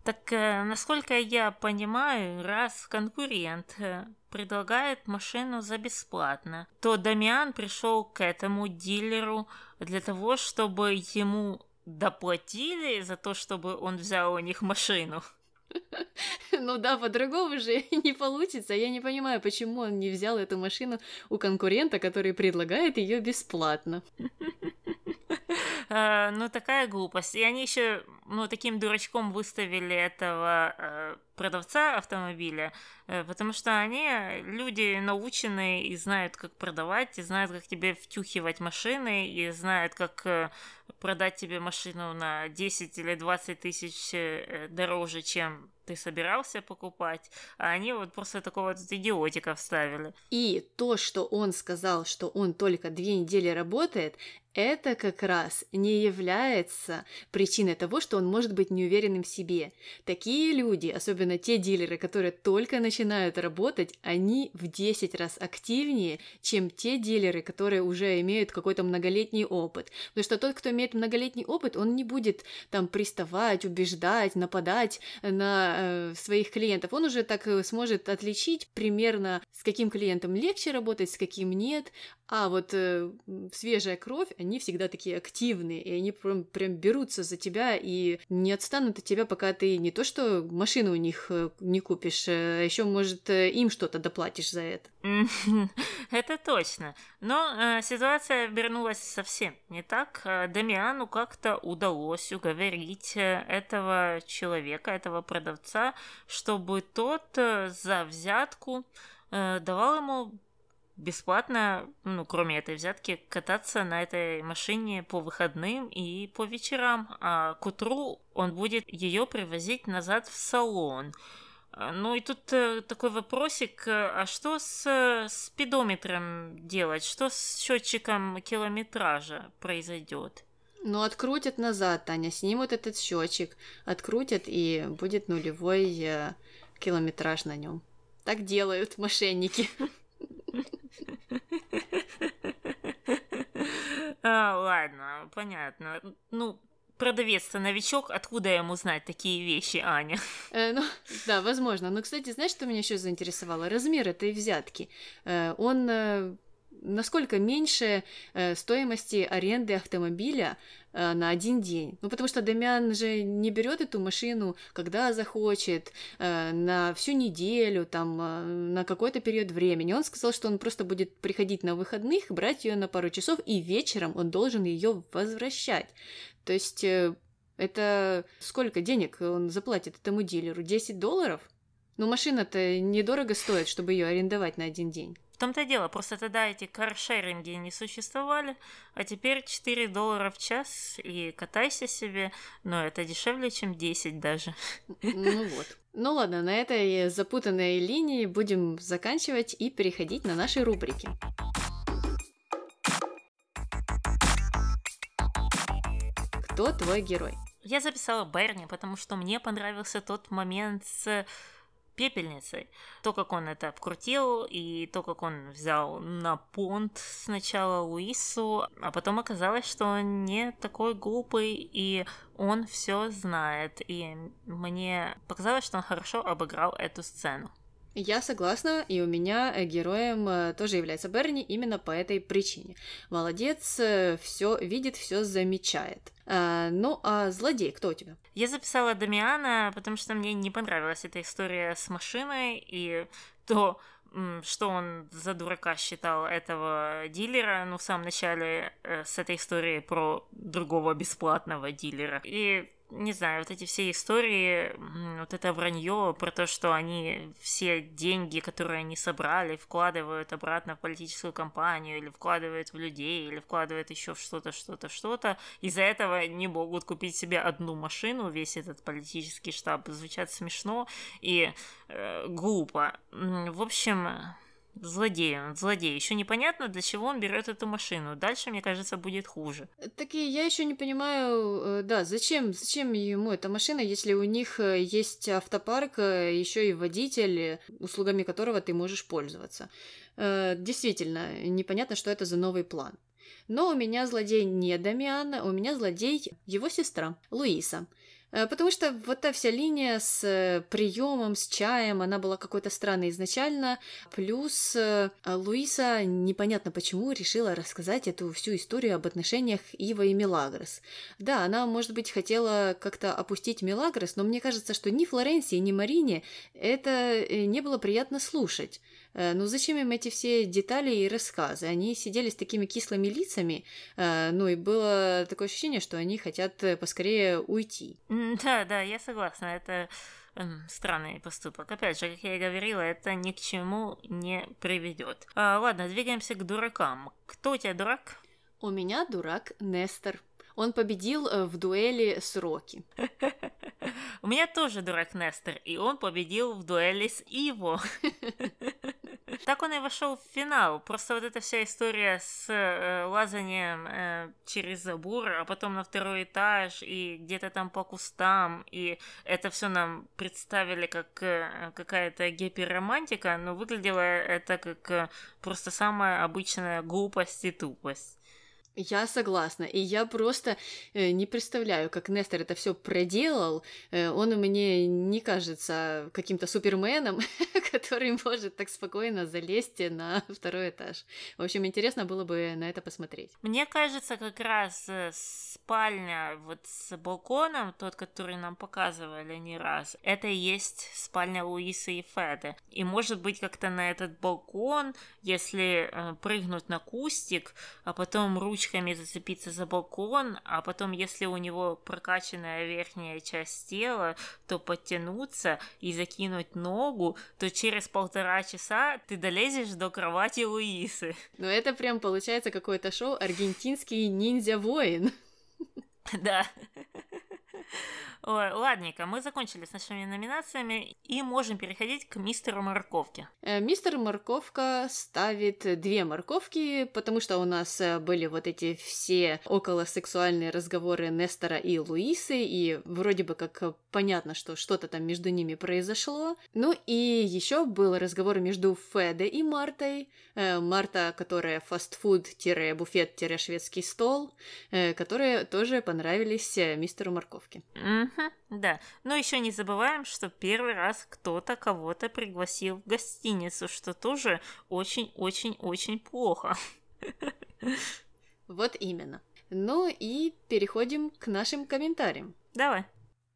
Speaker 1: Так, э, насколько я понимаю, раз конкурент э, предлагает машину за бесплатно, то Дамиан пришел к этому дилеру для того, чтобы ему доплатили за то, чтобы он взял у них машину.
Speaker 2: Ну да, по-другому же не получится. Я не понимаю, почему он не взял эту машину у конкурента, который предлагает ее бесплатно.
Speaker 1: Э, ну, такая глупость. И они еще, ну, таким дурачком выставили этого э, продавца автомобиля, э, потому что они люди наученные и знают, как продавать, и знают, как тебе втюхивать машины, и знают, как э, продать тебе машину на 10 или 20 тысяч э, дороже, чем ты собирался покупать, а они вот просто такого вот идиотика вставили.
Speaker 2: И то, что он сказал, что он только две недели работает, это как раз не является причиной того, что он может быть неуверенным в себе. Такие люди, особенно те дилеры, которые только начинают работать, они в 10 раз активнее, чем те дилеры, которые уже имеют какой-то многолетний опыт. Потому что тот, кто имеет многолетний опыт, он не будет там приставать, убеждать, нападать на э, своих клиентов. Он уже так э, сможет отличить примерно, с каким клиентом легче работать, с каким нет. А вот э, свежая кровь, они всегда такие активные, и они прям, прям берутся за тебя и не отстанут от тебя, пока ты не то что машину у них не купишь, а еще, может, им что-то доплатишь за это.
Speaker 1: Это точно. Но э, ситуация обернулась совсем не так. Э, Дамиану как-то удалось уговорить э, этого человека, этого продавца, чтобы тот э, за взятку э, давал ему бесплатно, ну, кроме этой взятки, кататься на этой машине по выходным и по вечерам, а к утру он будет ее привозить назад в салон. А, Ну и тут э, такой вопросик, э, а что с э, спидометром делать? Что с счетчиком километража произойдет?
Speaker 2: Ну, открутят назад, Таня, снимут этот счетчик, открутят, и будет нулевой километраж на нем. Так делают мошенники.
Speaker 1: А, ладно, понятно. Ну, продавец-то новичок, откуда ему знать такие вещи, Аня?
Speaker 2: Э, ну, да, возможно. Но, кстати, знаешь, что меня еще заинтересовало? Размер этой взятки. Э, он э, насколько меньше э, стоимости аренды автомобиля э, на один день. Ну, потому что Дамиан же не берет эту машину, когда захочет, э, на всю неделю, там, на какой-то период времени. Он сказал, что он просто будет приходить на выходных, брать ее на пару часов, и вечером он должен ее возвращать. То есть это сколько денег он заплатит этому дилеру? 10 долларов? Ну, машина-то недорого стоит, чтобы ее арендовать на один день.
Speaker 1: В том-то и дело, просто тогда эти каршеринги не существовали, а теперь 4 доллара в час и катайся себе, но это дешевле, чем 10 даже.
Speaker 2: Ну вот. Ну ладно, на этой запутанной линии будем заканчивать и переходить на наши рубрики. Кто твой герой?
Speaker 1: Я записала Берни, потому что мне понравился тот момент с пепельницей. То, как он это обкрутил, и то, как он взял на понт сначала Луису, а потом оказалось, что он не такой глупый, и он все знает. И мне показалось, что он хорошо обыграл эту сцену.
Speaker 2: Я согласна, и у меня э, героем э, тоже является Берни именно по этой причине. Молодец, все видит, все замечает. А, ну, а злодей кто у тебя?
Speaker 1: Я записала Дамиана, потому что мне не понравилась эта история с машиной и то, что он за дурака считал этого дилера, ну, в самом начале э, с этой историей про другого бесплатного дилера. И не знаю, вот эти все истории, вот это вранье про то, что они все деньги, которые они собрали, вкладывают обратно в политическую кампанию, или вкладывают в людей, или вкладывают еще в что-то, что-то, что-то. Из-за этого не могут купить себе одну машину, весь этот политический штаб. Звучат смешно и э, глупо. В общем, Злодей он, злодей. Еще непонятно, для чего он берет эту машину. Дальше, мне кажется, будет хуже.
Speaker 2: Так и я еще не понимаю, э, да, зачем, зачем ему эта машина, если у них э, есть автопарк, э, еще и водитель, услугами которого ты можешь пользоваться. Действительно, непонятно, что это за новый план. Но у меня злодей не Дамиан, у меня злодей его сестра, Луиса. Э, потому что вот та вся линия с э, приемом, с чаем, она была какой-то странной изначально. Плюс э, Луиса непонятно почему решила рассказать эту всю историю об отношениях Ива и Мелагрос. Да, она, может быть, хотела как-то опустить Мелагрос, но мне кажется, что ни Флоренции, ни Марине это не было приятно слушать. Э, ну зачем им эти все детали и рассказы? Они сидели с такими кислыми лицами, э, ну и было такое ощущение, что они хотят э, поскорее уйти.
Speaker 1: Да, да, я согласна, это эм, странный поступок. Опять же, как я и говорила, это ни к чему не приведет. А, ладно, двигаемся к дуракам. Кто у тебя дурак?
Speaker 2: У меня дурак Нестор. Он победил в дуэли с Рокки.
Speaker 1: У меня тоже дурак Нестор, и он победил в дуэли с Иво. Так он и вошел в финал. Просто вот эта вся история с э, лазанием э, через забор, а потом на второй этаж и где-то там по кустам, и это все нам представили как э, какая-то гиперромантика, но выглядело это как э, просто самая обычная глупость и тупость.
Speaker 2: Я согласна, и я просто э, не представляю, как Нестор это все проделал. Э, он мне не кажется каким-то суперменом, который может так спокойно залезть на второй этаж. В общем, интересно было бы на это посмотреть.
Speaker 1: Мне кажется, как раз э, спальня вот с балконом, тот, который нам показывали не раз, это и есть спальня Луисы и Феды. И может быть как-то на этот балкон, если э, прыгнуть на кустик, а потом ручкой ручками зацепиться за балкон, а потом, если у него прокачанная верхняя часть тела, то подтянуться и закинуть ногу, то через полтора часа ты долезешь до кровати Луисы.
Speaker 2: Ну это прям получается какое-то шоу «Аргентинский ниндзя-воин».
Speaker 1: Да. Ой, ладненько, мы закончили с нашими номинациями и можем переходить к мистеру Морковке.
Speaker 2: Э, мистер Морковка ставит две морковки, потому что у нас э, были вот эти все околосексуальные разговоры Нестора и Луисы, и вроде бы как понятно, что что-то там между ними произошло. Ну и еще был разговор между Феде и Мартой. Э, Марта, которая фастфуд-буфет-шведский стол, которые тоже понравились мистеру Морковке.
Speaker 1: Угу, да. Но еще не забываем, что первый раз кто-то кого-то пригласил в гостиницу, что тоже очень-очень-очень плохо.
Speaker 2: Вот именно. Ну и переходим к нашим комментариям.
Speaker 1: Давай.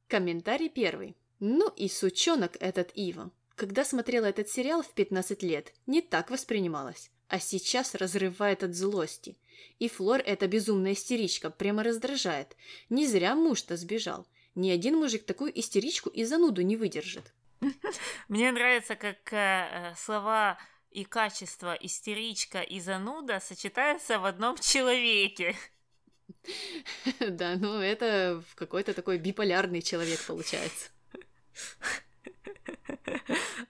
Speaker 2: Комментарий первый. Ну и сучонок этот Ива. Когда смотрела этот сериал в 15 лет, не так воспринималось. А сейчас разрывает от злости. И Флор эта безумная истеричка прямо раздражает. Не зря муж-то сбежал. Ни один мужик такую истеричку и зануду не выдержит.
Speaker 1: Мне нравится, как э, слова и качество истеричка и зануда сочетаются в одном человеке.
Speaker 2: Да, ну это какой-то такой биполярный человек получается.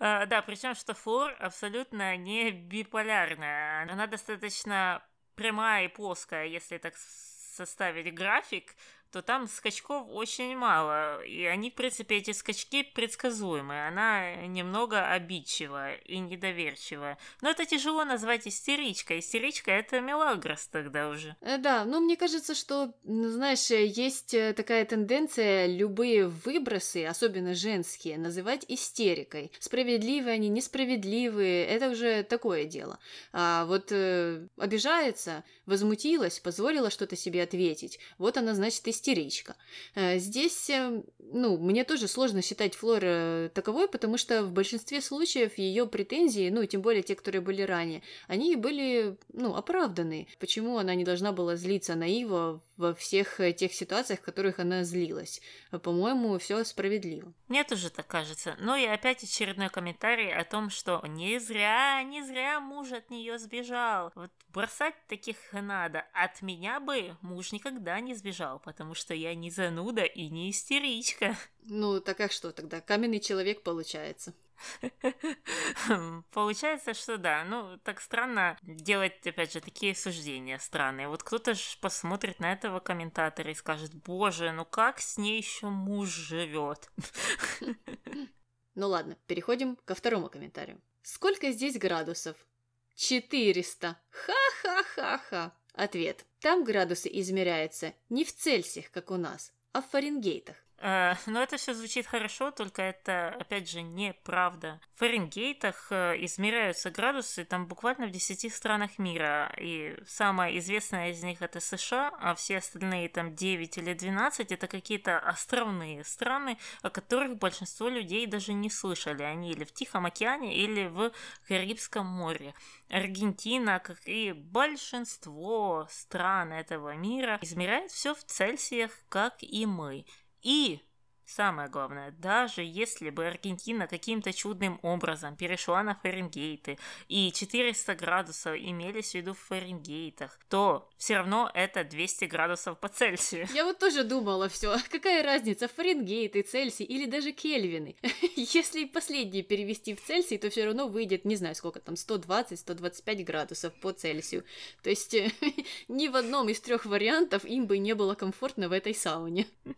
Speaker 1: А, да, причем что Флор абсолютно не биполярная. Она достаточно прямая и плоская, если так составить график, то там скачков очень мало, и они, в принципе, эти скачки предсказуемые. Она немного обидчива и недоверчива. Но это тяжело назвать истеричкой. Истеричка — это Мелагрос тогда уже.
Speaker 2: Э, да, но мне кажется, что, знаешь, есть э, такая тенденция любые выбросы, особенно женские, называть истерикой. Справедливые они, несправедливые, это уже такое дело. А вот э, обижается, возмутилась, позволила что-то себе ответить. Вот она, значит, истерика истеричка. Э, здесь, э, ну, мне тоже сложно считать Флор э, таковой, потому что в большинстве случаев ее претензии, ну, тем более те, которые были ранее, они были, ну, оправданы. Почему она не должна была злиться на Ива во всех тех ситуациях, в которых она злилась? По-моему, все справедливо.
Speaker 1: Мне тоже так кажется. Ну и опять очередной комментарий о том, что не зря, не зря муж от нее сбежал. Вот бросать таких надо. От меня бы муж никогда не сбежал, потому что я не зануда и не истеричка.
Speaker 2: Ну, так а что тогда? Каменный человек получается.
Speaker 1: Получается, что да. Ну, так странно делать, опять же, такие суждения странные. Вот кто-то же посмотрит на этого комментатора и скажет, боже, ну как с ней еще муж живет?
Speaker 2: Ну ладно, переходим ко второму комментарию. Сколько здесь градусов? 400. Ха-ха-ха-ха. Ответ. Там градусы измеряются не в Цельсиях, как у нас, а в Фаренгейтах.
Speaker 1: Э, но это все звучит хорошо, только это, опять же, неправда. В Фаренгейтах э, измеряются градусы там буквально в 10 странах мира, и самая известная из них это США, а все остальные там 9 или 12 это какие-то островные страны, о которых большинство людей даже не слышали. Они или в Тихом океане, или в Карибском море. Аргентина, как и большинство стран этого мира, измеряет все в Цельсиях, как и мы. И Самое главное, даже если бы Аргентина каким-то чудным образом перешла на Фаренгейты и 400 градусов имелись в виду в Фаренгейтах, то все равно это 200 градусов по Цельсию.
Speaker 2: Я вот тоже думала все, какая разница, Фаренгейты, Цельсий или даже Кельвины. Если последние перевести в Цельсий, то все равно выйдет, не знаю сколько там, 120-125 градусов по Цельсию. То есть ни в одном из трех вариантов им бы не было комфортно в этой сауне.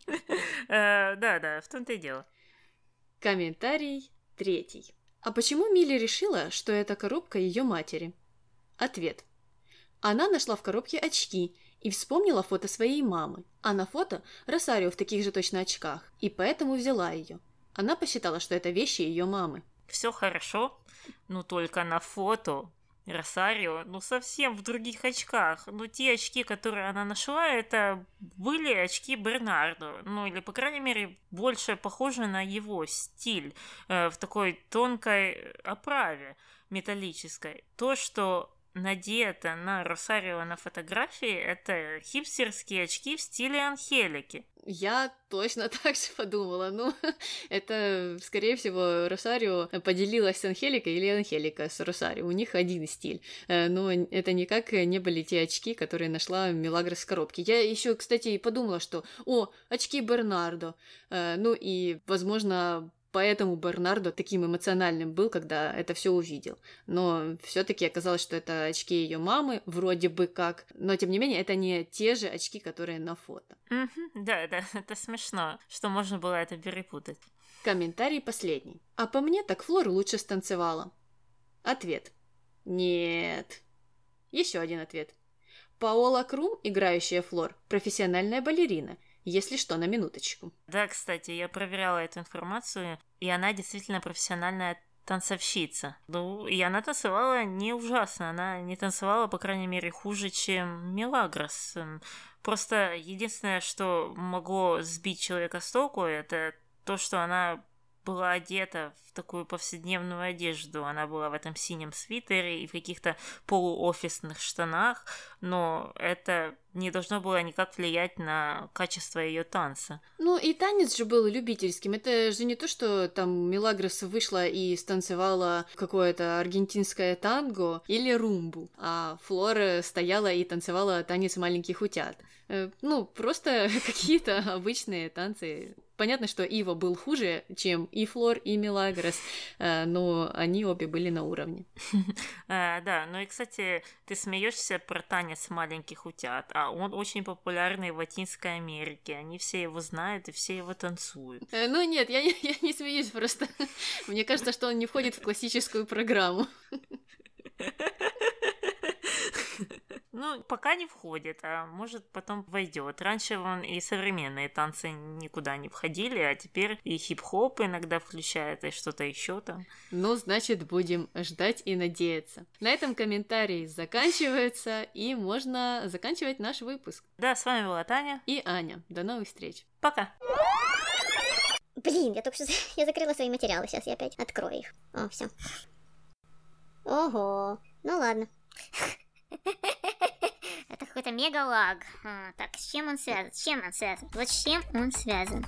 Speaker 1: Э, да, да, в том-то и дело.
Speaker 2: Комментарий третий. А почему Милли решила, что это коробка ее матери? Ответ. Она нашла в коробке очки и вспомнила фото своей мамы, а на фото Росарио в таких же точно очках, и поэтому взяла ее. Она посчитала, что это вещи ее мамы.
Speaker 1: Все хорошо, но только на фото Росарио, ну, совсем в других очках. Ну, те очки, которые она нашла, это были очки Бернардо. Ну, или, по крайней мере, больше похожи на его стиль э, в такой тонкой оправе металлической. То, что надето на Росарио на фотографии, это хипстерские очки в стиле Анхелики.
Speaker 2: Я точно так же подумала. Ну, это, скорее всего, Росарио поделилась с Анхеликой или Анхелика с Росарио. У них один стиль. Э, но это никак не были те очки, которые нашла Мелагрос в коробке. Я еще, кстати, подумала, что, о, очки Бернардо. Э, ну и, возможно, Поэтому Бернардо таким эмоциональным был, когда это все увидел. Но все-таки оказалось, что это очки ее мамы, вроде бы как. Но тем не менее, это не те же очки, которые на фото.
Speaker 1: Да, да, это смешно, что можно было это перепутать.
Speaker 2: Комментарий последний. А по мне, так Флор лучше станцевала. Ответ. Нет. Еще один ответ. Паола Крум, играющая Флор, профессиональная балерина – если что, на минуточку.
Speaker 1: Да, кстати, я проверяла эту информацию, и она действительно профессиональная танцовщица. Ну, и она танцевала не ужасно, она не танцевала, по крайней мере, хуже, чем Мелагрос. Просто единственное, что могло сбить человека с толку, это то, что она была одета в такую повседневную одежду. Она была в этом синем свитере и в каких-то полуофисных штанах, но это не должно было никак влиять на качество ее танца.
Speaker 2: Ну и танец же был любительским. Это же не то, что там Мелагрос вышла и станцевала какое-то аргентинское танго или румбу, а Флора стояла и танцевала танец маленьких утят. Э, ну, просто какие-то обычные танцы Понятно, что Ива был хуже, чем и Флор, и Мелагрос, э, но они обе были на уровне.
Speaker 1: Э, да, ну и, кстати, ты смеешься про танец маленьких утят, а он очень популярный в Латинской Америке. Они все его знают и все его танцуют.
Speaker 2: Э, ну нет, я, я не смеюсь просто. Мне кажется, что он не входит в классическую программу.
Speaker 1: Ну, пока не входит, а может потом войдет. Раньше вон и современные танцы никуда не входили, а теперь и хип-хоп иногда включает, и что-то еще там.
Speaker 2: Ну, значит, будем ждать и надеяться. На этом комментарии заканчиваются, и можно заканчивать наш выпуск.
Speaker 1: Да, с вами была Таня
Speaker 2: и Аня. До новых встреч.
Speaker 1: Пока.
Speaker 6: Блин, я только что я закрыла свои материалы, сейчас я опять открою их. О, все. Ого, ну ладно. Какой-то мега лаг. А, так, с чем он связан? С чем он связан? Вот с чем он связан?